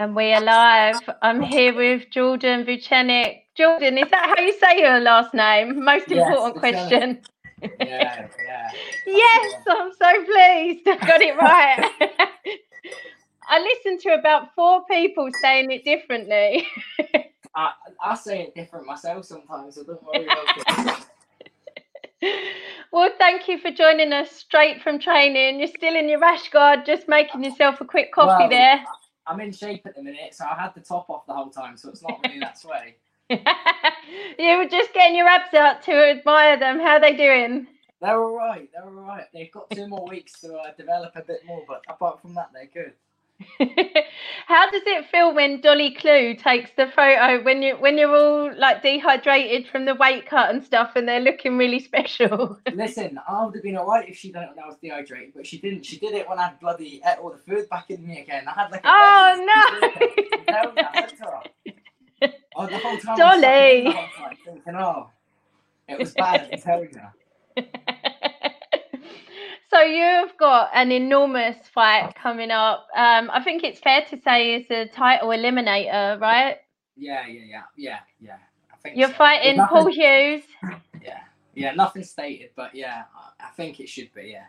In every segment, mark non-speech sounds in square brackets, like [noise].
And we are live. I'm here with Jordan Vucenic. Jordan, is that how you say your last name? Most Yes, important Vucenic. question. Yeah, [laughs] yeah. Yes, I'm so pleased. I got it right. [laughs] [laughs] I listened to about four people saying it differently. I, I say it different myself sometimes, so don't worry about it. well, thank you for joining us straight from training. You're still in your rash guard, just making yourself a quick coffee Well, there. I'm in shape at the minute, so I had the top off the whole time, so it's not really that [laughs] sway. [laughs] you were just getting your abs out to admire them. How are they doing? They're all right. They're all right. They've got two more weeks to uh, develop a bit more, but apart from that, they're good. [laughs] How does it feel when Dolly Clew takes the photo when you when you're all like dehydrated from the weight cut and stuff and they're looking really [laughs] special? Listen, I would have been alright if she didn't know I was dehydrated, but she didn't. She did it when I had bloody ate all the food back in me again. I had like a Oh, no. I'm telling you, I said to her. [laughs] Oh, the whole time I'm Dolly. the whole time, thinking, oh, it was bad. I'm telling you. So you've got an enormous fight coming up. Um, I think it's fair to say it's a title eliminator, right? Yeah, yeah, yeah, yeah, yeah. I think You're so. fighting Paul Hughes. Yeah, yeah, nothing stated, but yeah, I, I think it should be. Yeah,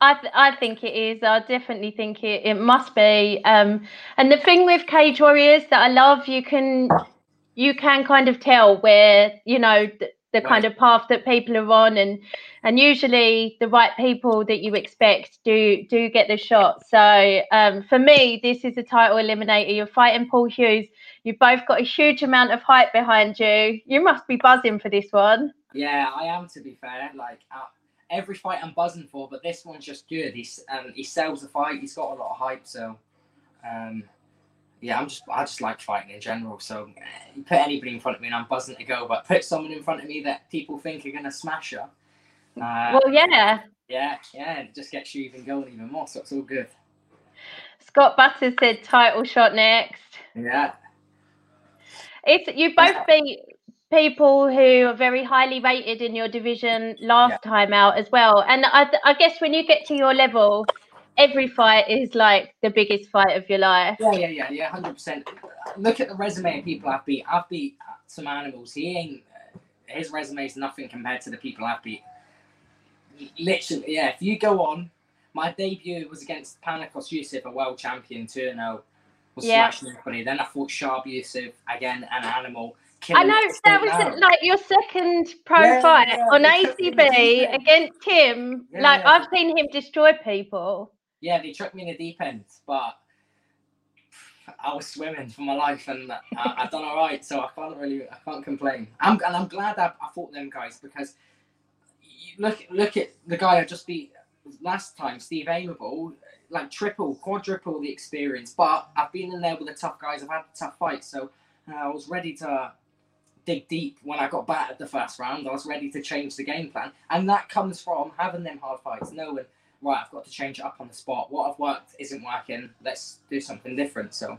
I, th- I think it is. I definitely think it, it must be. Um, and the thing with Cage Warriors that I love, you can you can kind of tell where you know the, the kind of path that people are on, and and usually the right people that you expect do do get the shot. So um, for me, this is a title eliminator. You're fighting Paul Hughes. You've both got a huge amount of hype behind you. You must be buzzing for this one. yeah, I am. To be fair, like uh, every fight I'm buzzing for, but this one's just good. He's um, he sells the fight. He's got a lot of hype, so um, yeah, I'm just I just like fighting in general. So uh, you put anybody in front of me, and I'm buzzing to go. But put someone in front of me that people think are gonna smash her. Uh, Well, yeah. yeah, yeah, it just gets you even going even more. So it's all good. Scott Butters said title shot next. Yeah. If you both beat people who are very highly rated in your division last time out as well. And I, I guess when you get to your level, every fight is like the biggest fight of your life. Yeah, yeah, yeah, yeah, hundred percent. Look at the resume of people I've beat. I've beat some animals. He ain't. His resume is nothing compared to the people I've beat. Literally, yeah. If you go on, my debut was against Panikos Yusuf, a world champion, 2 0. Was Yeah. smashing everybody. Then I fought Sharp Yusuf, again, an animal. I know that was like your second pro Yeah, fight yeah, on they took me in the ACB against him. Yeah, like. I've seen him destroy people. Yeah, they chucked me in the deep end, but I was swimming for my life, and I, I done all right. So I can't really, I can't complain. I'm and I'm glad I, I fought them guys because look look at the guy I just beat last time, Steve Aimable, like triple, quadruple the experience. But I've been in there with the tough guys. I've had tough fights, so uh, I was ready to dig deep when I got battered the first round. I was ready to change the game plan, and that comes from having them hard fights, knowing right, I've got to change it up on the spot. What I've worked isn't working. Let's do something different. So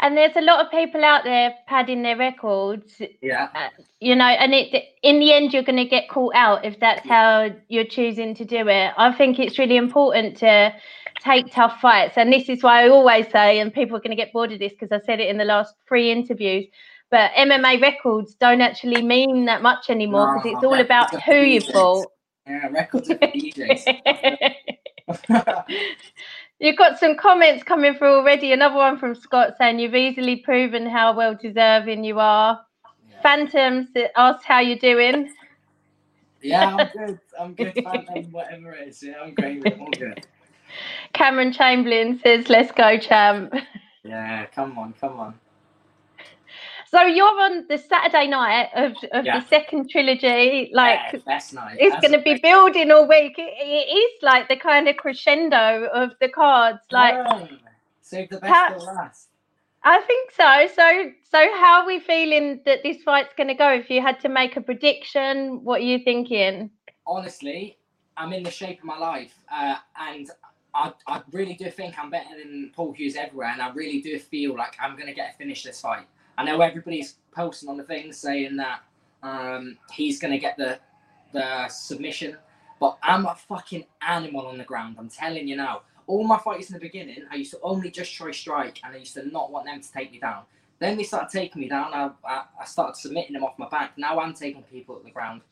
And there's a lot of people out there padding their records yeah, uh, you know and it in the end you're going to get caught out if that's how you're choosing to do it i think it's really important to take tough fights and this is why i always say and people are going to get bored of this because i said it in the last three interviews but mma records don't actually mean that much anymore because No, it's all about who you fought yeah, records are for DJs. You've got some comments coming through already. Another one from Scott saying you've easily proven how well deserving you are. yeah. Phantoms asks how you're doing. yeah, I'm [laughs] good. I'm good. Phantom, whatever it is. Yeah, I'm great. I'm all good. Cameron Chamberlain says, "Let's go, champ." Yeah, come on, come on. So you're on the Saturday night of, of Yeah. the second trilogy. Like yeah, best night. it's going to be building all week. It, it is like the kind of crescendo of the cards. Like Yeah. save the best for last. I think so. So so how are we feeling that this fight's going to go? If you had to make a prediction, what are you thinking? honestly, I'm in the shape of my life, uh, and I, I really do think I'm better than Paul Hughes everywhere, and I really do feel like I'm gonna get to finish this fight. I know everybody's posting on the thing saying that um, he's gonna get the the submission, but I'm a fucking animal on the ground. I'm telling you now. all my fights in the beginning, I used to only just try strike, and I used to not want them to take me down. Then they started taking me down. I, I, I started submitting them off my back. Now I'm taking people at the ground.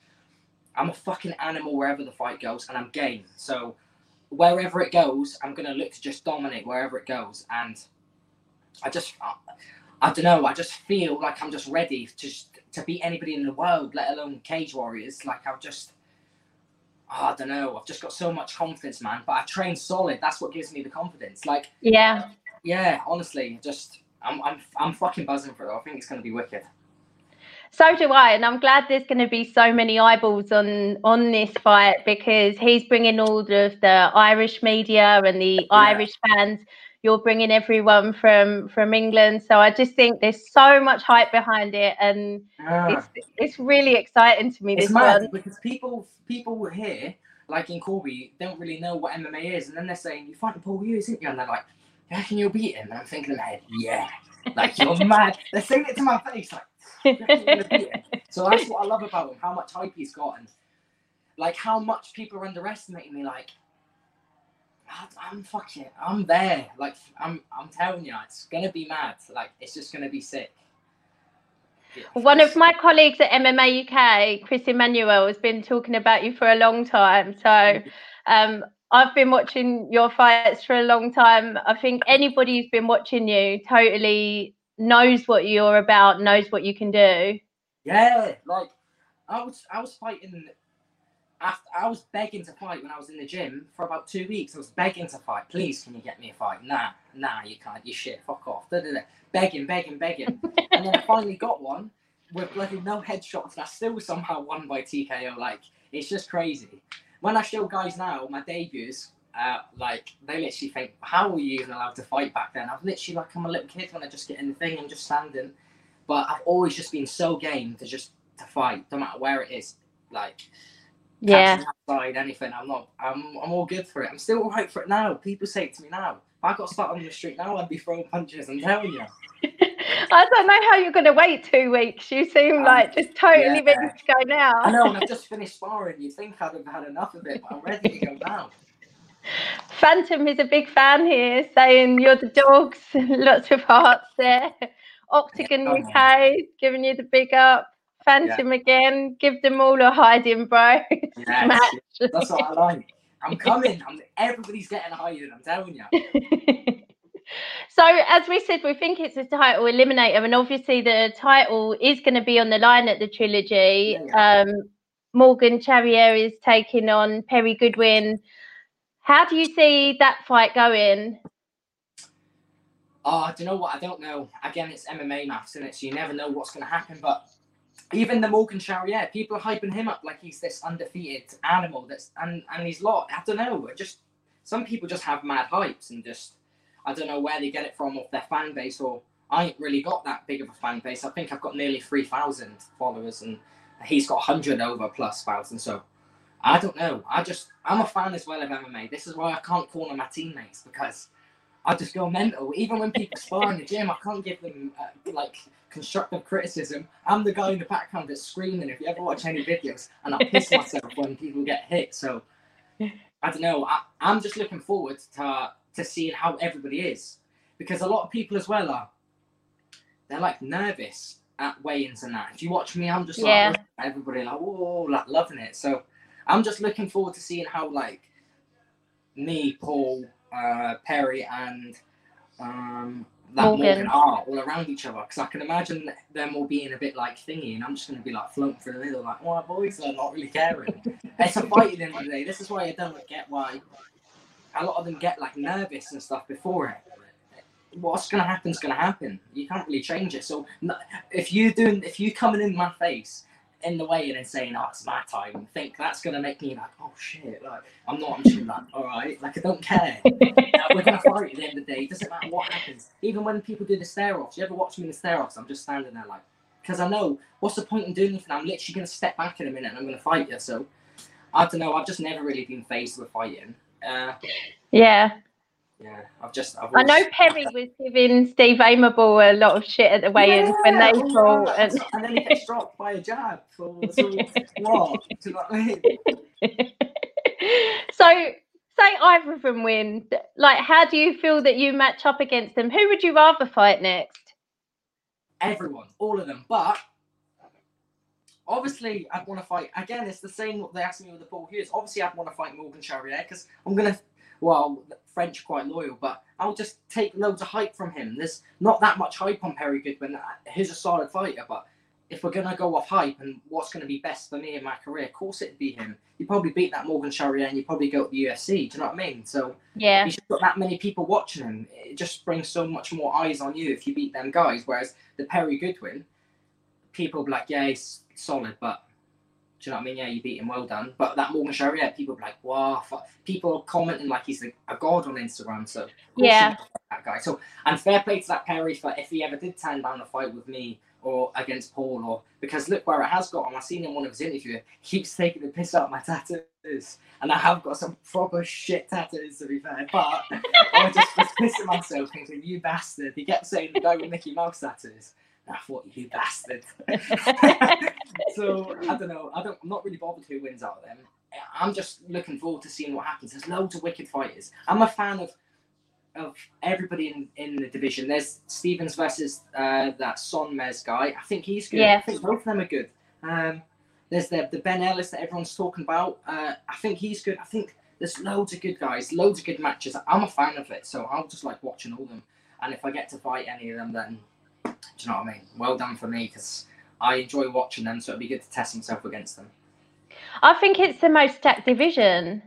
I'm a fucking animal wherever the fight goes, and I'm game. So wherever it goes, I'm gonna look to just dominate wherever it goes. And I just, I, don't know. I just feel like I'm just ready to to beat anybody in the world, let alone cage warriors. Like I've just, oh, I don't know. I've just got so much confidence, man. But I train solid. That's what gives me the confidence. Like yeah, yeah. Honestly, just I'm I'm I'm fucking buzzing for it. I think it's gonna be wicked. So do I, and I'm glad there's going to be so many eyeballs on on this fight because he's bringing all of the Irish media and the yeah. Irish fans. You're bringing everyone from from England, so I just think there's so much hype behind it, and yeah. it's it's really exciting to me. It's this mad one because people people here, like in Corby, don't really know what MMA is, and then they're saying you fighting Paul Hughes, isn't you? And they're like, "How can you beat him?" And I'm thinking in my head, "Yeah." Like you're [laughs] mad. They're saying it to my face, like [laughs] so that's what I love about him, how much hype he's got, and like how much people are underestimating me. Like, I'm fucking, I'm there. Like, I'm, I'm telling you, it's gonna be mad. Like, it's just gonna be sick. Yeah. One of my colleagues at MMA UK, Chris Emmanuel, has been talking about you for a long time. So, um, I've been watching your fights for a long time. I think anybody who's been watching you totally knows what you're about, knows what you can do. Yeah, like I was I was fighting after I was begging to fight when I was in the gym for about two weeks. I was begging to fight. Please, can you get me a fight? Nah, nah, you can't. You shit. Fuck off. Da, da, da. Begging, begging, begging, and then I finally got one with bloody no headshots. And I still somehow won by TKO. Like it's just crazy. When I show guys now my debuts, uh, like they literally think, how were you even allowed to fight back then? I was literally like I'm a little kid when I just get in the thing and just standing. But I've always just been so game to just to fight, no matter where it is. Like yeah, outside anything. I'm not. I'm. I'm all good for it. I'm still alright for it now. People say it to me now. If I got started on the street now, I'd be throwing punches. I'm telling you. [laughs] I don't know how you're going to wait two weeks. You seem um, like just totally yeah. ready to go now. I know, and I've [laughs] just finished sparring. You think I'd have had enough of it, but I'm ready to go now. Phantom is a big fan here, saying you're the dogs. [laughs] Lots of hearts there. Octagon UK giving you the big up. Phantom yeah. again. Give them all a hiding, bro. [laughs] Yes, that's what I like. I'm coming. I'm, everybody's getting hiding. I'm telling you. [laughs] so, as we said, we think it's a title eliminator, and obviously the title is going to be on the line at the trilogy. Yeah, yeah. Um, Morgan Charrier is taking on Perry Goodwin. How do you see that fight going? Oh, I do you know what? I don't know. Again, it's MMA maths, and it? So you never know what's going to happen. But even the Morgan Charrier, people are hyping him up like he's this undefeated animal. That's and and he's lot. I don't know. Just some people just have mad hypes and just I don't know where they get it from off their fan base or I ain't really got that big of a fan base. I think I've got nearly three thousand followers and he's got hundred over plus thousand. So I don't know. I just I'm a fan as well of MMA. This is why I can't call corner my teammates because I just go mental. Even when people spar in the gym, I can't give them uh, like constructive criticism. I'm the guy in the background that's screaming. If you ever watch any videos, and I [laughs] piss myself when people get hit. So I don't know. I, I'm just looking forward to to seeing how everybody is because a lot of people as well are they're like nervous at weigh-ins and that. If you watch me, I'm just yeah. like everybody like whoa, like loving it. So I'm just looking forward to seeing how like me, Paul, uh, Perry, and um, that Morgan. Morgan are all around each other because I can imagine them all being a bit like thingy, and I'm just going to be like floating through the middle, like, "Oh, boys are not really caring." it's a fight at the end of the day. This is why I don't get why a lot of them get like nervous and stuff before it. What's going to happen is going to happen. You can't really change it. So if you doing, if you coming in my face in the way and then saying, "Oh, it's my time," think that's gonna make me like, "Oh shit!" Like I'm not. I'm like, "All right," like I don't care. [laughs] we're gonna fight at the end of the day. It doesn't matter what happens. Even when people do the stare offs, you ever watch me in the stare offs? I'm just standing there like, because I know what's the point in doing anything. I'm literally gonna step back in a minute and I'm gonna fight you. So I don't know. I've just never really been faced with fighting. Uh, yeah. Yeah, I've just. I've I know Perry [laughs] was giving Steve Aimable a lot of shit at the weigh-ins yeah, when they fought, and... and then he gets dropped by a jab. So, so what? Do you know what I mean? [laughs] so, say either of them win, like how do you feel that you match up against them? Who would you rather fight next? Everyone, all of them. But obviously, I'd want to fight again. It's the same what they asked me with the Paul Hughes. Obviously, I'd want to fight Morgan Charrier because I'm gonna. Well, French quite loyal, but I'll just take loads of hype from him. There's not that much hype on Perry Goodwin. Uh, he's a solid fighter, but if we're gonna go off hype and what's gonna be best for me in my career, of course it'd be him. You probably beat that Morgan Charrier and you probably go to the UFC. Do you know what I mean? So yeah, he's got that many people watching him. It just brings so much more eyes on you if you beat them guys. Whereas the Perry Goodwin, people be like, yeah, he's solid, but do you know what I mean? Yeah, you beat him, well done. But that Morgan Charrier, people be like, wow, fuck. people are commenting like he's a, a god on Instagram. So yeah, that guy. So and fair play to that Perry for if he ever did turn down a fight with me or against Paul or because look where it has got him. I've seen in one of his interviews, he keeps taking the piss out of my tattoos. And I have got some proper shit tattoos to be fair. But [laughs] I'm just was pissing myself thinking, you bastard. He kept saying the guy with Mickey Mouse tattoos. I thought you bastard. [laughs] so I don't know. I don't I'm not really bothered who wins out of them. I'm just looking forward to seeing what happens. There's loads of wicked fighters. I'm a fan of of everybody in, in the division. There's Stevens versus uh, that Son Mez guy. I think he's good. Yeah. I think both of them are good. Um, there's the, the Ben Ellis that everyone's talking about. Uh, I think he's good. I think there's loads of good guys, loads of good matches. I'm a fan of it, so I'll just like watching all of them. And if I get to fight any of them, then do you know what I mean? Well done for me because I enjoy watching them, so it'd be good to test myself against them. I think it's the most stacked division.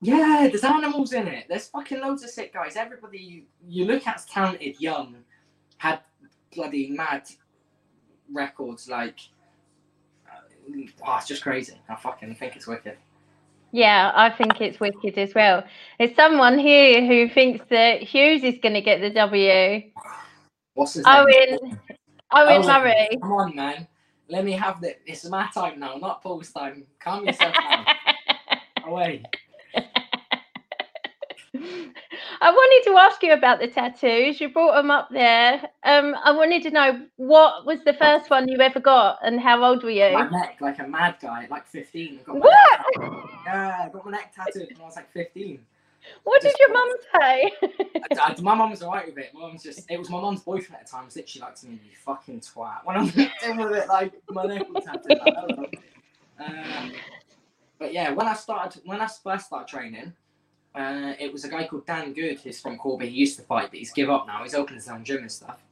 Yeah, there's animals in it. There's fucking loads of sick guys. Everybody you, you look at's talented, young, had bloody mad records. Like, uh, oh, it's just crazy. I fucking think it's wicked. Yeah, I think it's wicked as well. There's someone here who thinks that Hughes is going to get the W. What's his Owen, name? Owen Owen. Murray. Come on, man. Let me have the. It's my time now, not Paul's time. Calm yourself [laughs] down. Away. I wanted to ask you about the tattoos. You brought them up there. Um, I wanted to know what was the first one you ever got, and how old were you? My neck, like a mad guy, like 15. I got What? Yeah, I got my neck tattooed when I was like 15. What did your [laughs] mum say? I- I- my mum was alright with it. My mum's just, [laughs] it was my mum's boyfriend at the time. It was literally like to me, you fucking twat. When I'm [laughs] in with it, like my neck was tattooed. Like, I. Um, but yeah, when I started, when I first started training, uh, it was a guy called Dan Good. He's from Corby. He used to fight, but he's give up now. He's opened his own gym and stuff.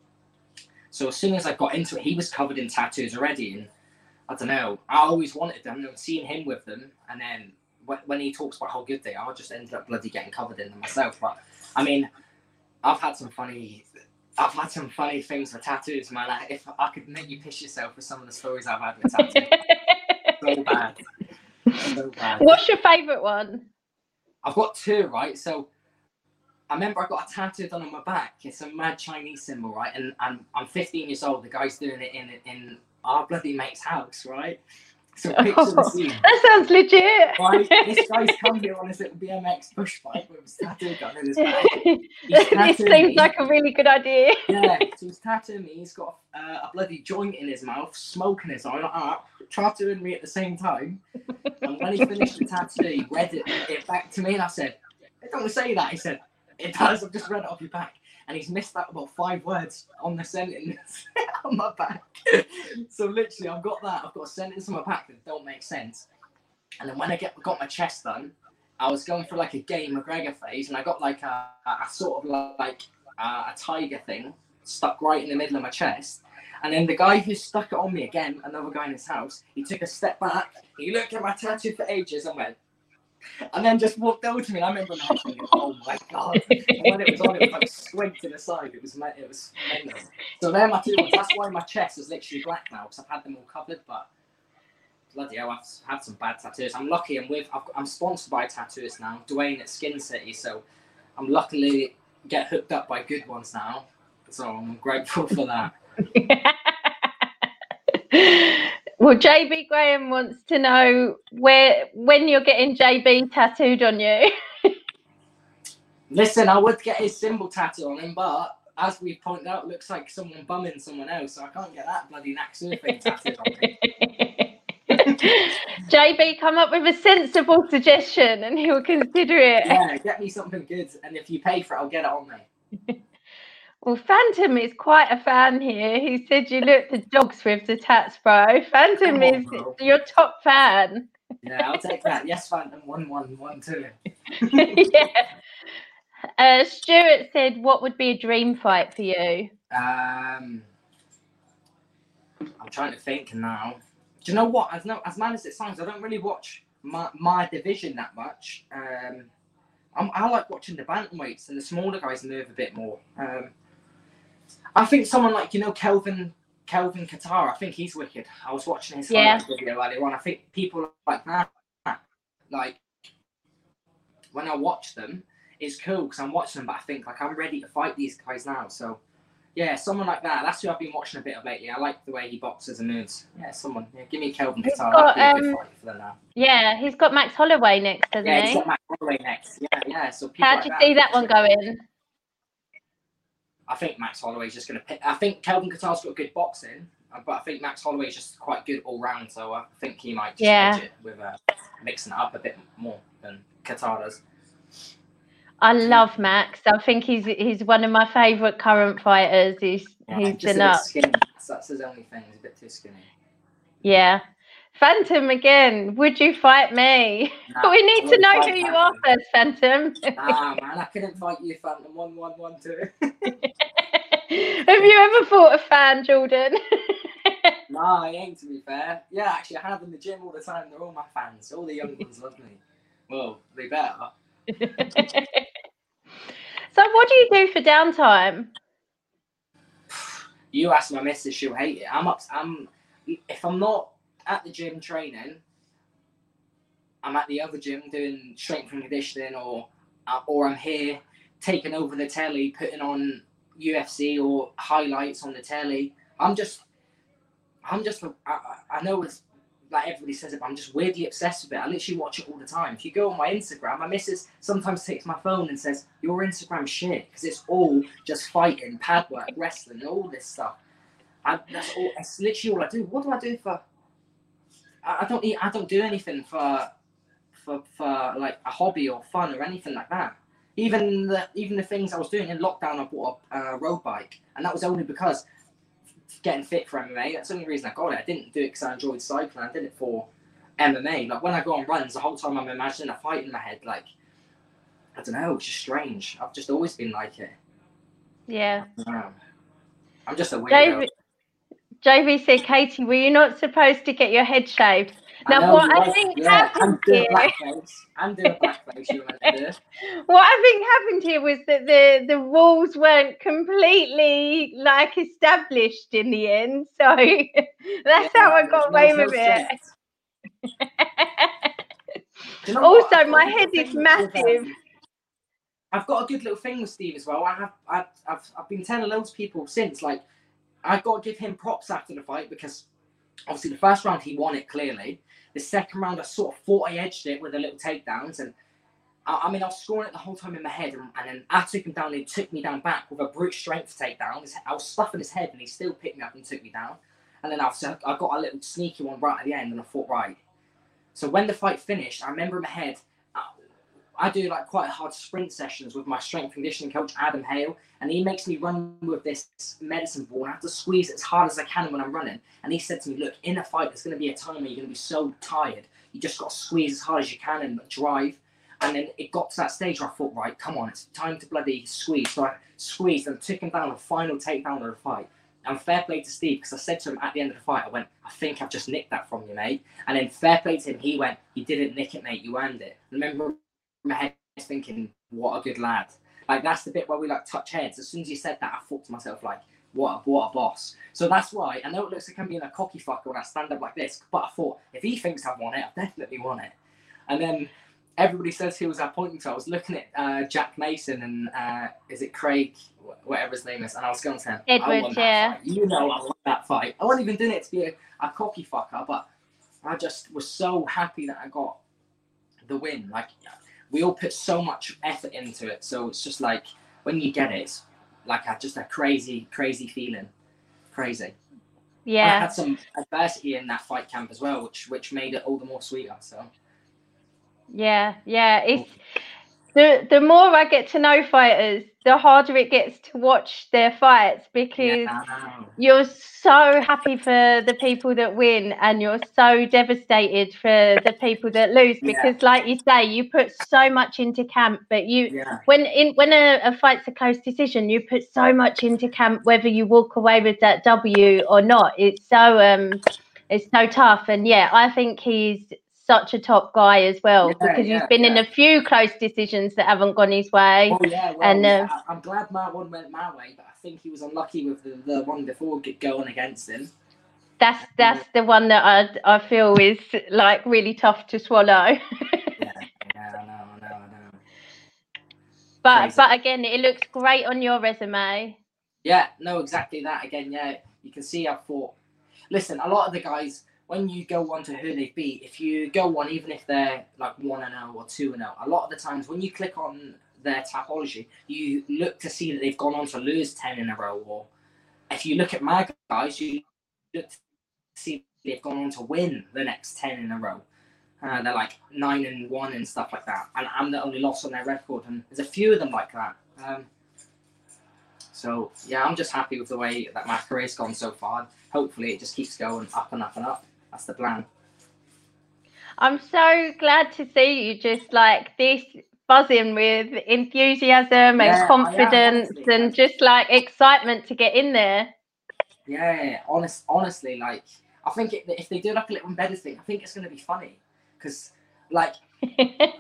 So as soon as I got into it, he was covered in tattoos already, and I don't know. I always wanted them, and seeing him with them, and then when, he talks about how good they are, I just ended up bloody getting covered in them myself. But I mean, I've had some funny, I've had some funny things with tattoos, man. I, if I could make you piss yourself with some of the stories I've had with tattoos, so [laughs] bad, so bad. What's your favourite one? I've got two, right? So I remember I got a tattoo done on my back. It's a mad Chinese symbol, right? And I'm I'm 15 years old. The guy's doing it in in our bloody mate's house, right? So [laughs] picture the scene. That sounds legit. Right, [laughs] this guy's come here on his little BMX push bike with his tattoo gun in his back. [laughs] this seems me. like a really good idea. Yeah, so he's tattooing me. He's got uh, a bloody joint in his mouth, smoking his eye, like that, tattooing me at the same time. And when he finished the tattoo, he read it, it back to me, and I said, don't say that." He said, "It does. I've just read it off your back." And he's missed out about five words on the sentence [laughs] on my back. so literally, I've got that. I've got a sentence on my back that don't make sense. And then when I get got my chest done, I was going for like a gay McGregor phase, and I got like a, a, a sort of like uh, a tiger thing stuck right in the middle of my chest. And then the guy who stuck it on me again, another guy in his house, he took a step back, he looked at my tattoo for ages and went, and then just walked over to me. And I remember now thinking, oh my god. And when it was on, it was like swinked to the side. It was, it was mental. So they're my two ones. That's why my chest is literally black now, because I've had them all covered, but bloody hell, I've had some bad tattoos. I'm lucky. I'm with. I've, I'm sponsored by tattooist now, Dwayne at Skin City. So I'm luckily get hooked up by good ones now. So I'm grateful for that. [laughs] well, JB Graham wants to know where when you're getting JB tattooed on you. Listen, I would get his symbol tattoo on him, but as we pointed out, looks like someone bumming someone else, so I can't get that bloody Naxu thing tattooed on me. [laughs] JB, come up with a sensible suggestion and he'll consider it. Yeah, get me something good, and if you pay for it, I'll get it on me. [laughs] Well, Phantom is quite a fan here. He said you look the dogs with the tats, bro. Phantom on, is bro. your top fan. Yeah, I'll take that. Yes, Phantom, one, one, one, two. [laughs] yeah. Uh, Stuart said, "What would be a dream fight for you?" Um, I'm trying to think now. Do you know what? As no, as mad as it sounds, I don't really watch my, my division that much. Um, I'm, I like watching the bantamweights and the smaller guys move a bit more. Um, I think someone like you know Calvin Calvin Kattar. I think he's wicked. I was watching his Yeah. video earlier on. I think people like that, like when I watch them, it's cool because I'm watching them, but I think like I'm ready to fight these guys now. So yeah, someone like that. That's who I've been watching a bit of lately. I like the way he boxes and moves. Yeah, someone. Yeah, give me Calvin He's Kattar. got, um, good fight for them now. Yeah, he's got Max Holloway next, hasn't he? Yeah, he's he? got Matt Holloway next. Yeah, yeah. So people How do you see that one going? I think Max Holloway's just going to pick. I think Calvin Kattar's got good boxing, uh, but I think Max Holloway's just quite good all round. So I think he might just Yeah. edge it with uh, mixing it up a bit more than Kattar does. I love Max. I think he's he's one of my favourite current fighters. He's Yeah, he's just the a bit nut. skinny. That's, that's his only thing. He's a bit too skinny. Yeah. Phantom again. Would you fight me? Nah, [laughs] we need to know who you are first, Phantom. Nah, [laughs] man, I couldn't fight you, Phantom. One, one, one, two. [laughs] Have you ever fought a fan, Jordan? nah, I ain't. To be fair, yeah, actually, I have in the gym all the time. They're all my fans. All the young ones love me. Well, they better. so, what do you do for downtime? [sighs] You ask my missus, she'll hate it. I'm up. I'm if I'm not at the gym training, I'm at the other gym doing strength and conditioning, or uh, or I'm here taking over the telly, putting on UFC or highlights on the telly. I'm just, I'm just. I, I- know it's like everybody says it, but I'm just weirdly obsessed with it. I literally watch it all the time. If you go on my Instagram, my missus sometimes takes my phone and says, "Your Instagram shit," because it's all just fighting, pad work, wrestling, all this stuff. I, that's all. that's literally all I do. What do I do for? I, don't. eat- I don't do anything for, for for like a hobby or fun or anything like that. Even the even the things I was doing in lockdown, I bought a uh, road bike, and that was only because getting fit for MMA. That's the only reason I got it. I didn't do it because I enjoyed cycling. I did it for MMA. Like when I go on runs, the whole time I'm imagining a fight in my head. Like I don't know. It's just strange. I've just always been like it. Yeah. Um, I'm just a weirdo. David, JV said, Katie, were you not supposed to get your head shaved? Now, know, what I think yeah, happened here- blackface. I'm doing blackface. You remember this? [laughs] What I think happened here was that the, the rules weren't completely like established in the end. So [laughs] that's how I got away no with it. [laughs] you know also, my head is massive. um, I've got a good little thing with Steve as well. I have, I've, I've, I've been telling loads of people since, like, I've got to give him props after the fight because obviously the first round he won it clearly. The second round I sort of thought I edged it with a little takedowns, and I, I mean I was scoring it the whole time in my head, and, and then I took him down, and he took me down back with a brute strength takedown. I was stuffing his head, and he still picked me up and took me down. And then I I got a little sneaky one right at the end, and I thought right. So when the fight finished, I remember in my head, I, do like quite hard sprint sessions with my strength conditioning coach Adam Hale, and he makes me run with this medicine ball. And I have to squeeze it as hard as I can when I'm running. And he said to me, "Look, in a fight, there's going to be a time where you're going to be so tired, you just got to squeeze as hard as you can and drive." And then it got to that stage where I thought, right, come on, it's time to bloody squeeze. So I squeezed and took him down the final takedown of the fight. And fair play to Steve because I said to him at the end of the fight, I went, I think I've just nicked that from you, mate. And then fair play to him, he went, You didn't nick it, mate, you earned it. Remember my head thinking, What a good lad. Like that's the bit where we like touch heads. As soon as you said that, I thought to myself, like, what a, what a boss. So that's why I know it looks like I'm being a cocky fucker when I stand up like this, but I thought if he thinks I've won it, I've definitely want it. And then everybody says he was our pointing to. I was looking at uh, Jack Mason and uh, is it Craig, whatever his name is, and I was going to him. I won that yeah. fight. You know I won that fight. I wasn't even doing it to be a, a cocky fucker, but I just was so happy that I got the win. Like we all put so much effort into it, so it's just like when you get it, like a, just a crazy, crazy feeling. Crazy. Yeah. And I had some adversity in that fight camp as well, which which made it all the more sweeter. So. Yeah, yeah. It's the the more I get to know fighters, the harder it gets to watch their fights because Yeah. you're so happy for the people that win and you're so devastated for the people that lose Yeah. because like you say you put so much into camp but you Yeah. when in when a, a fight's a close decision you put so much into camp whether you walk away with that w or not it's so um it's so tough and yeah i think he's such a top guy as well Yeah, because yeah, he's been in a few close decisions that haven't gone his way Oh yeah, well, And, uh, I- I'm glad my one went my way, but I think he was unlucky with the, the one before going against him. that's that's the one that i i feel is like really tough to swallow [laughs] Yeah, yeah, I I I but Crazy. but again it looks great on your resume Yeah, no, exactly that. Again, yeah, you can see I've fought. Listen, a lot of the guys, when you go on to who they've beat, if you go on, even if they're like one and zero or two and zero, a lot of the times when you click on their Tapology, you look to see that they've gone on to lose ten in a row. Or if you look at my guys, you look to see they've gone on to win the next ten in a row. Uh, they're like nine and one and stuff like that, and I'm the only loss on their record, and there's a few of them like that. Um, so yeah, I'm just happy with the way that my career's gone so far. Hopefully, it just keeps going up and up and up. That's the plan. I'm so glad to see you just like this buzzing with enthusiasm and am, confidence and just like excitement to get in there. Yeah, honest, honestly, like I think it, if they do like a little embedded thing, I think it's gonna be funny because like [laughs] I,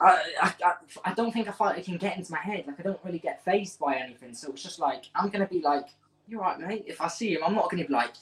I, I, I don't think a fighter can get into my head. Like I don't really get phased by anything. So it's just like I'm gonna be like, "You're right, mate." If I see him, I'm not gonna be like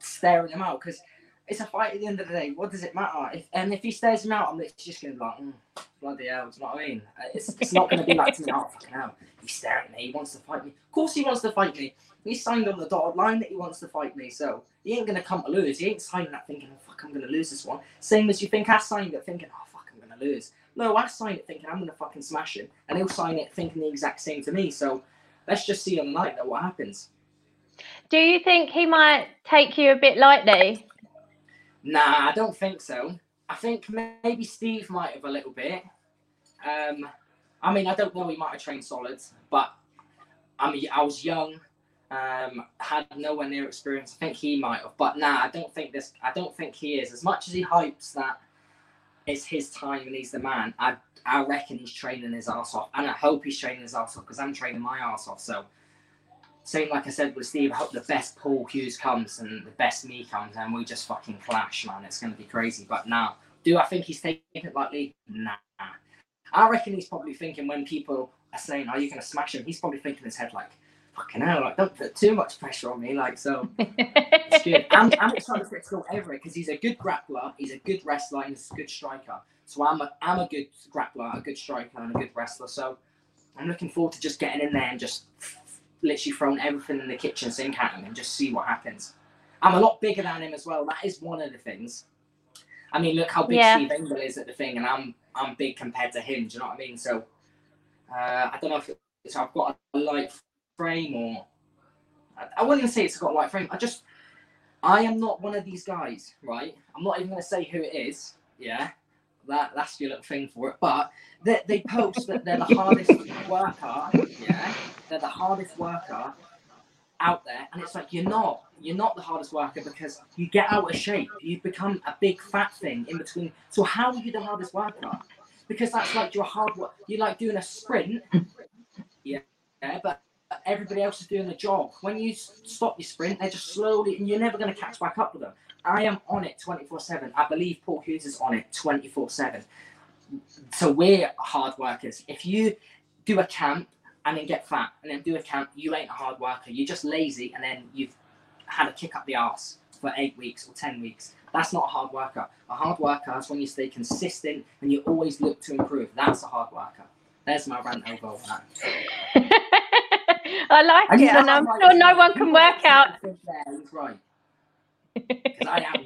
staring him out because it's a fight at the end of the day. What does it matter? If, and if he stares him out, I'm literally just gonna be like, mm, "Bloody hell!" Do you know what I mean? Uh, It's, it's not gonna be like to me. Oh fucking hell! He's staring at me. He wants to fight me. Of course, he wants to fight me. He signed on the dotted line that he wants to fight me. So he ain't gonna come to lose. He ain't signing that thinking, "Oh fuck, I'm gonna lose this one." Same as you think I signed it thinking, "Oh fuck, I'm gonna lose." No, I signed it thinking I'm gonna fucking smash him, and he'll sign it thinking the exact same to me. So let's just see on the night that what happens. Do you think he might take you a bit lightly? Nah, I don't think so. I think maybe Steve might have a little bit. Um, I mean, I don't know. He might have trained solids, but I mean, I was young, um, had nowhere near experience. I think he might have, but nah, I don't think this. I don't think he is. As much as he hypes that it's his time and he's the man, I I reckon he's training his ass off, and I hope he's training his ass off because I'm training my ass off. So. Same like I said with Steve, I hope the best Paul Hughes comes and the best me comes and we just fucking clash, man. It's gonna be crazy. But now, do I think he's taking it lightly? Nah. I reckon he's probably thinking when people are saying, "Are you gonna smash him?" He's probably thinking in his head like, "Fucking hell! Like, don't put too much pressure on me." Like, so [laughs] it's good. I'm, I'm excited for go everywhere because he's a good grappler, he's a good wrestler, and he's a good striker. So I'm a, I'm a good grappler, a good striker, and a good wrestler. So I'm looking forward to just getting in there and just literally thrown everything in the kitchen sink at him and just see what happens. I'm a lot bigger than him as well. That is one of the things. I mean, look how big Yeah. Steve Engel is at the thing, and I'm I'm big compared to him. Do you know what I mean? So uh, I don't know if it's, I've got a light frame or I, I wouldn't even say it's got a light frame. I just I am not one of these guys, right? I'm not even going to say who it is. Yeah, that that's your little thing for it. But they, they post that they're the hardest worker. Yeah, they're the hardest worker out there, and it's like you're not. You're not the hardest worker because you get out of shape. You become a big fat thing in between. So how are you the hardest worker? Because that's like you're hard work. You're like doing a sprint. Yeah, [laughs] yeah, but everybody else is doing the jog. When you stop your sprint, they're just slowly, and you're never going to catch back up with them. I am on it 24 7. I believe Paul Hughes is on it 24 7. So we're hard workers. If you do a camp and then get fat and then do a camp, you ain't a hard worker. You're just lazy and then you've had a kick up the arse for eight weeks or 10 weeks. That's not a hard worker. A hard worker is when you stay consistent and you always look to improve. That's a hard worker. There's my rant over that. [laughs] I like And it, and I'm sure no one can work out. There, right. [laughs] Because I am right.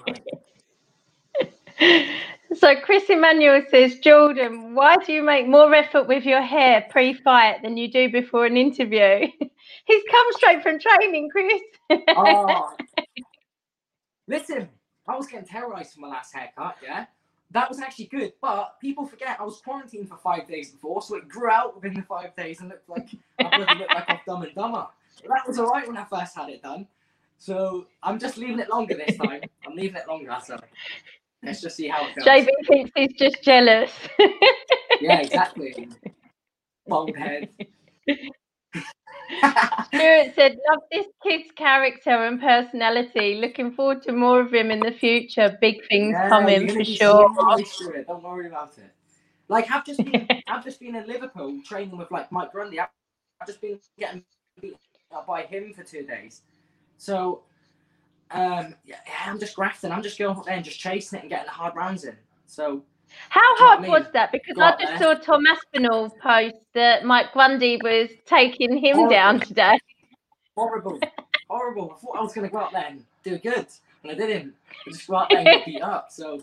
So Chris Emmanuel says, Jordan, why do you make more effort with your hair pre-fight than you do before an interview? [laughs] He's come straight from training, Chris. Oh, [laughs] Listen, I was getting terrorized for my last haircut, yeah? That was actually good, but people forget I was quarantined for five days before, so it grew out within the five days and looked like I looked like I'm dumb and dumber. That was alright when I first had it done. So I'm just leaving it longer this time. I'm leaving it longer, so let's just see how it goes. JB thinks he's just jealous. [laughs] yeah, exactly. Bald head. [laughs] Stuart said, Love this kid's character and personality. Looking forward to more of him in the future. Big things Yeah, coming for sure. seeing me through it, Don't worry about it. Like I've just been, [laughs] I've just been in Liverpool training with like Mike Grundy. I've I've just been getting beat up by him for two days. So, um, yeah, I'm just grafting. I'm just going up there and just chasing it and getting the hard rounds in. So How Do you know hard was that? Because I just there. saw Tom Aspinall post that Mike Grundy was taking him Horrible. down today. horrible, horrible. I thought I was gonna go out there and do good, and I didn't. I just go out there and get beat up. So,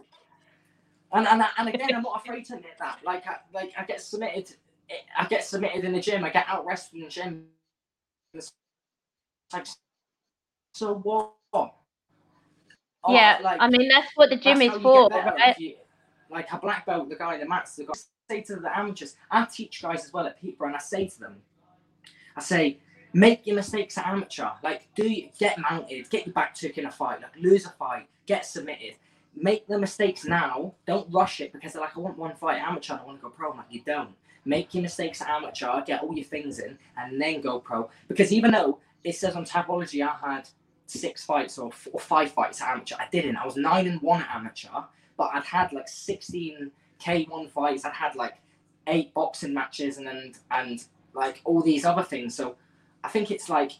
and and and again, I'm not afraid to admit that. Like I like I get submitted, I get submitted in the gym. I get out rested in the gym. It's like, so what? Yeah, like, I mean that's what the gym is for, right? You- like a black belt, the guy the mats, the guy say to the amateurs, I teach guys as well at Peterborough, and I say to them, I say, make your mistakes at amateur. Like, do you, get mounted, get your back took in a fight, like lose a fight, get submitted. Make the mistakes now. Don't rush it because they're like, I want one fight at amateur, I want to go pro. I'm like, you don't. Make your mistakes at amateur, get all your things in, and then go pro. Because even though it says on Tapology I had six fights or, f- or five fights at amateur, I didn't. I was nine and one at amateur, but I'd had like 16 K1 fights. I'd had like eight boxing matches and and, and like all these other things. So I think it's like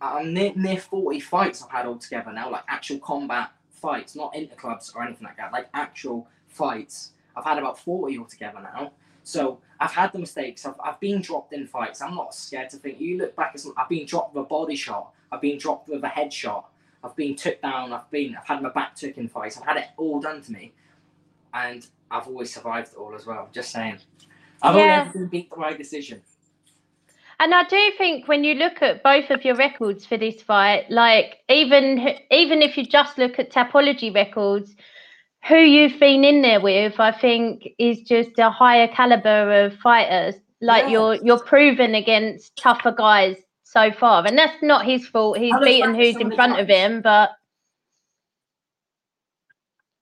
I'm near, near 40 fights I've had altogether now, like actual combat fights, not interclubs or anything like that, like actual fights. I've had about 40 altogether now. So I've had the mistakes. I've, I've been dropped in fights. I'm not scared to think. You look back at some. I've been dropped with a body shot. I've been dropped with a headshot. I've been took down. I've been. I've had my back took in fights. I've had it all done to me, and I've always survived it all as well. Just saying. I've only Yeah. ever been beat by decision. And I do think when you look at both of your records for this fight, like even even if you just look at Tapology records, who you've been in there with, I think is just a higher caliber of fighters. Like Yeah. you're you're proven against tougher guys so far, and that's not his fault. He's beaten who's in front of him, but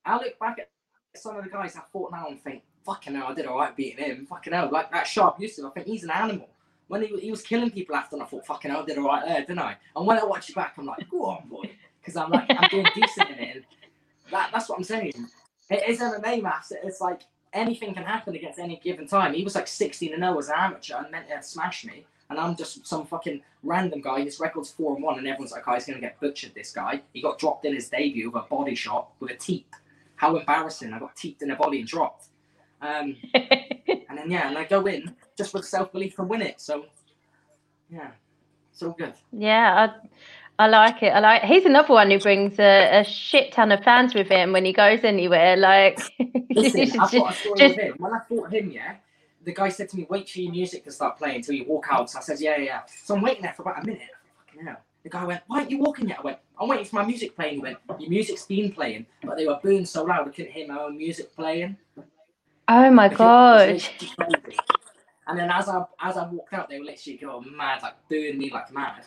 I look back at some of the guys I fought now and think, fucking hell, I did alright beating him. Fucking hell, like that Sharp Yusuf, I think he's an animal. When he, he was killing people after, and I thought, fucking hell, I did alright there, didn't I? And when I watch it back, I'm like, go on, boy. Because I'm like, I'm doing decent in it. That, that's what I'm saying. It is MMA maths. It's like anything can happen against any given time. He was like 16 and 0 as an amateur and meant to smash me. And I'm just some fucking random guy. His record's 4 and 1, and everyone's like, oh, he's going to get butchered, this guy. He got dropped in his debut with a body shot with a teep. How embarrassing. I got teeped in the body and dropped. Um, [laughs] and then, yeah, and I go in just with self belief and win it. So, yeah, it's all good. yeah, I, I like it. I like. He's another one who brings a, a shit ton of fans with him when he goes anywhere. Like, [laughs] Listen, I've just- got a story just- with him. When I fought him, yeah, the guy said to me, "Wait for your music to start playing until you walk out." So I said, "Yeah, yeah." yeah." So I'm waiting there for about a minute. Fucking hell. The guy went, "Why aren't you walking yet?" I went, "I'm waiting for my music playing." He went, "Your music's been playing, but they were booing so loud I couldn't hear my own music playing." oh my god. And then as I as I walked out, they were literally going mad, like booing me like mad.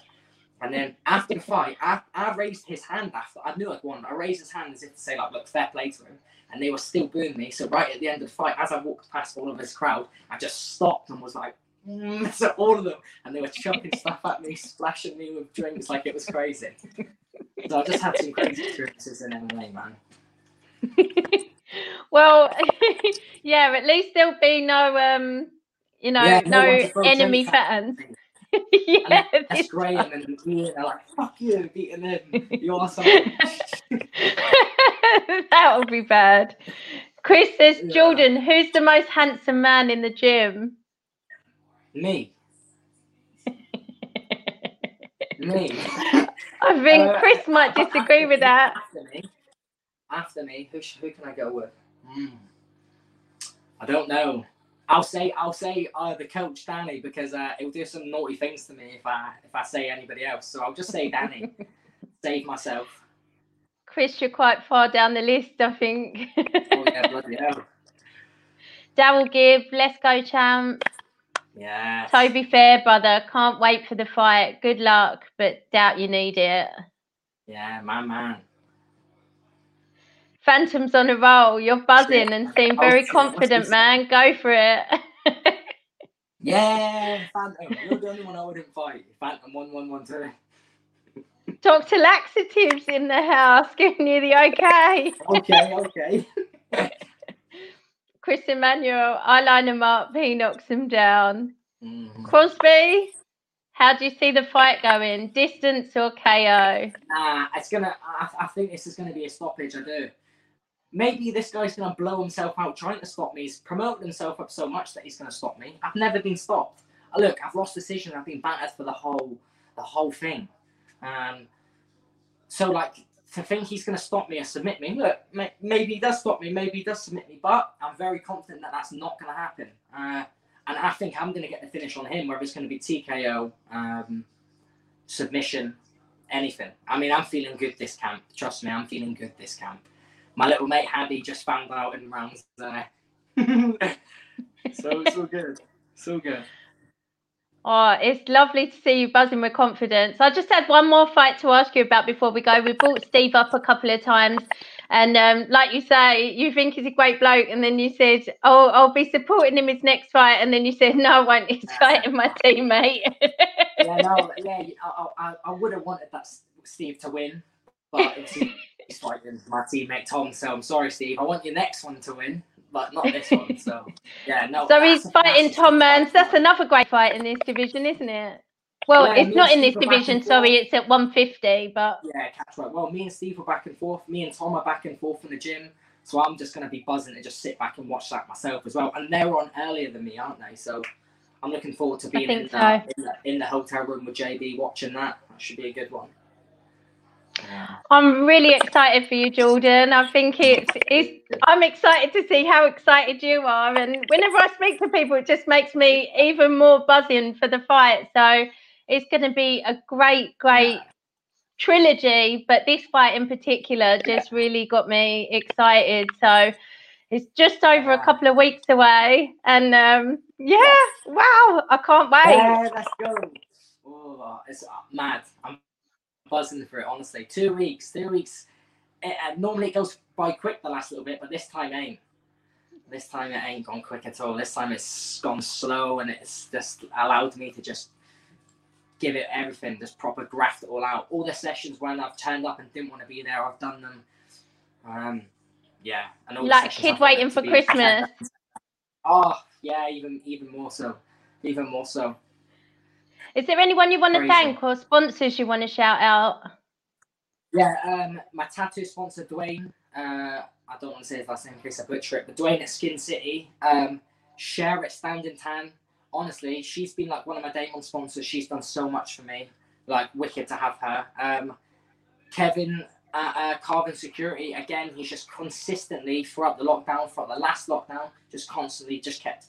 And then after the fight, I, I raised his hand after I knew I'd won. I raised his hand as if to say like, look, fair play to him. And they were still booing me. So right at the end of the fight, as I walked past all of his crowd, I just stopped and was like, mm, [laughs] to all of them, and they were chucking [laughs] stuff at me, splashing me with drinks like it was crazy. So I just had some crazy experiences in MMA, man. [laughs] well, yeah, at least there'll be no um you know, Yeah, no no, one to throw enemy fans. Yeah, That's great. And me, they're like, fuck you, beating him. You're awesome. [laughs] that would be bad. Chris says, Yeah. Jordan, who's the most handsome man in the gym? me. [laughs] Me. I think Uh, Chris might disagree with me- that. After me, after me, who, sh- who can I go with? Hmm. I don't know. I'll say I'll say uh, the coach Danny because uh, he'll do some naughty things to me if I if I say anybody else. So I'll just say Danny. [laughs] Save myself. Chris, you're quite far down the list, I think. oh yeah, bloody hell. Daryl Gibb, let's go champ. Yeah. Toby Fair, brother, can't wait for the fight. Good luck, but doubt you need it. Yeah, my man. Phantom's on a roll. You're buzzing and seem very confident, man. Go for it. yeah, Phantom. You're the only one I wouldn't fight. Phantom one one one two. Dr. Laxatives in the house, giving you the okay. okay, okay. [laughs] Chris Emmanuel, I line him up, he knocks him down. Mm. Crosby, how do you see the fight going? Distance or KO? Nah, it's gonna. I, I think this is gonna be a stoppage. I do. Maybe this guy's gonna blow himself out trying to stop me. He's promoted himself up so much that he's gonna stop me. I've never been stopped. Look, I've lost decision. I've been battered for the whole, the whole thing. Um, so like to think he's going to stop me or submit me. Look, may, maybe he does stop me, maybe he does submit me, but I'm very confident that that's not going to happen. Uh, and I think I'm going to get the finish on him, whether it's going to be TKO, um, submission, anything. I mean, I'm feeling good this camp. Trust me, I'm feeling good this camp. My little mate Haddy just found out in rounds there. so it's all good. It's all good. Oh, it's lovely to see you buzzing with confidence. I just had one more fight to ask you about before we go. We brought Steve up a couple of times, and um, like you say, you think he's a great bloke, and then you said, "Oh, I'll be supporting him his next fight," and then you said, "No, I won't. He's fighting my teammate." yeah, no, yeah, I, I, I would have wanted that Steve to win, but [laughs] he's fighting my teammate Tom. So I'm sorry, Steve. I want your next one to win but not this one. So [laughs] yeah, no. So he's fighting Tom Mearns. That's another great fight in this division, isn't it? Well, yeah, it's not in this division. Sorry, it's at 150. But yeah, catch right. Well, me and Steve are back and forth. Me and Tom are back and forth in the gym. So I'm just going to be buzzing to just sit back and watch that myself as well. And they're on earlier than me, aren't they? So I'm looking forward to being in, so. the, in, the, in the hotel room with JB watching that. That should be a good one. I'm really excited for you, Jordan. I think it's, it's I'm excited to see how excited you are. And whenever I speak to people, it just makes me even more buzzing for the fight. So it's going to be a great, great yeah. trilogy. But this fight in particular just yeah. really got me excited. So it's just over a couple of weeks away. And um, yeah, wow, I can't wait. Yeah, let's go. Oh, it's mad. I'm buzzing for it, honestly. Two weeks, two weeks. It, uh, normally it goes by quick the last little bit, but this time ain't. This time it ain't gone quick at all. This time it's gone slow and it's just allowed me to just give it everything, just proper graft it all out. All the sessions when I've turned up and didn't want to be there, I've done them. Um, yeah, and all like kid waiting for Christmas. Oh [laughs] yeah, even even more so, even more so. Is there anyone you want to thank or sponsors you want to shout out? Yeah, um, my tattoo sponsor Dwayne. Uh, I don't want to say his last name in case I butcher it, but Dwayne at Skin City. Um, Cher at Standing Tan. Honestly, she's been like one of my Damon sponsors. She's done so much for me. Like wicked to have her. Um, Kevin at uh, Carvin Security. Again, he's just consistently throughout the lockdown, throughout the last lockdown, just constantly just kept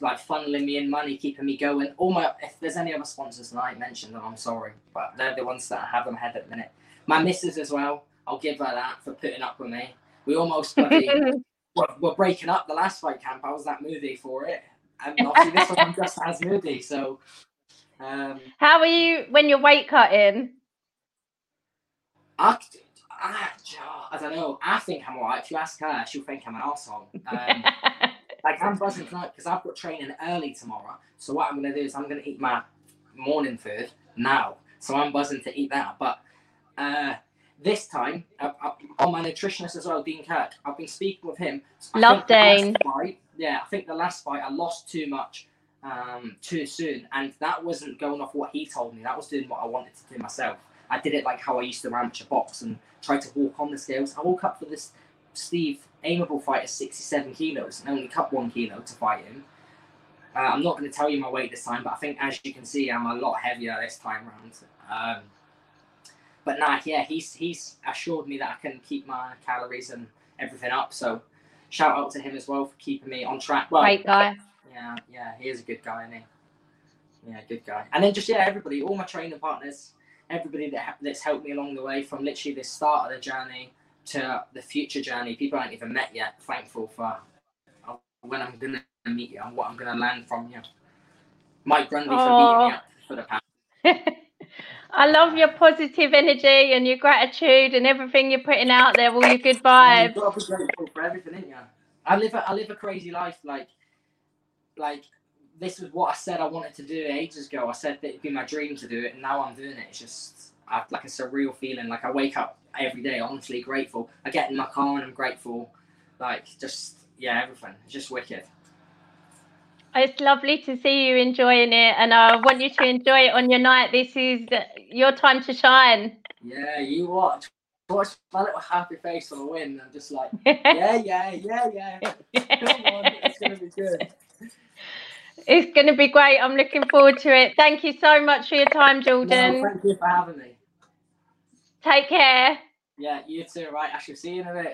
like funneling me in money, keeping me going. All my if there's any other sponsors that I mentioned, I'm sorry, but they're the ones that I have them head at the minute. My missus as well. I'll give her that for putting up with me. We almost bloody [laughs] we're, we're, breaking up the last fight camp. I was that moody for it, and obviously this one I'm [laughs] just as moody. So, um, how are you when you're weight cutting? I, I, I don't know. I think I'm alright. If you ask her, she'll think I'm an asshole. Um, [laughs] like I'm buzzing tonight because I've got training early tomorrow. So what I'm gonna do is I'm gonna eat my morning food now. So I'm buzzing to eat that. But uh, this time uh, uh, on my nutritionist as well, Dean Kirk. I've been speaking with him. I Love Dean. Fight, yeah, I think the last fight I lost too much um, too soon, and that wasn't going off what he told me. That was doing what I wanted to do myself. I did it like how I used to amateur box and try to walk on the scales. I woke up for this Steve aimable fight is 67 kilos and only cut one kilo to fight him. Uh, I'm not going to tell you my weight this time, but I think as you can see, I'm a lot heavier this time around. Um, but nah, yeah, he's he's assured me that I can keep my calories and everything up. So shout out to him as well for keeping me on track. Well, Great guy. Yeah, yeah, he is a good guy, isn't he? Yeah, good guy. And then just yeah, everybody, all my training partners, everybody that that's helped me along the way from literally the start of the journey to the future journey. People I haven't even met yet. Thankful for when I'm gonna meet you and what I'm gonna learn from you. Mike Grundy for beating me up for the past. [laughs] I love your positive energy and your gratitude and everything you're putting out there, all your good vibes. You've got to be grateful for everything, ain't you? I live a, I live a crazy life. Like, like this was what I said I wanted to do ages ago. I said that it'd be my dream to do it, and now I'm doing it. It's just I have like a surreal feeling. Like I wake up every day, honestly grateful. I get in my car and I'm grateful. Like just yeah, everything. It's just wicked. It's lovely to see you enjoying it, and I want you to enjoy it on your night. This is your time to shine. Yeah, you watch. Watch my little happy face on the win. I'm just like, [laughs] yeah, yeah, yeah, yeah. Come on, it's gonna be good. It's going to be great. I'm looking forward to it. Thank you so much for your time, Jordan. No, thank you for having me. Take care. Yeah, you too. Right, I shall see you in a bit.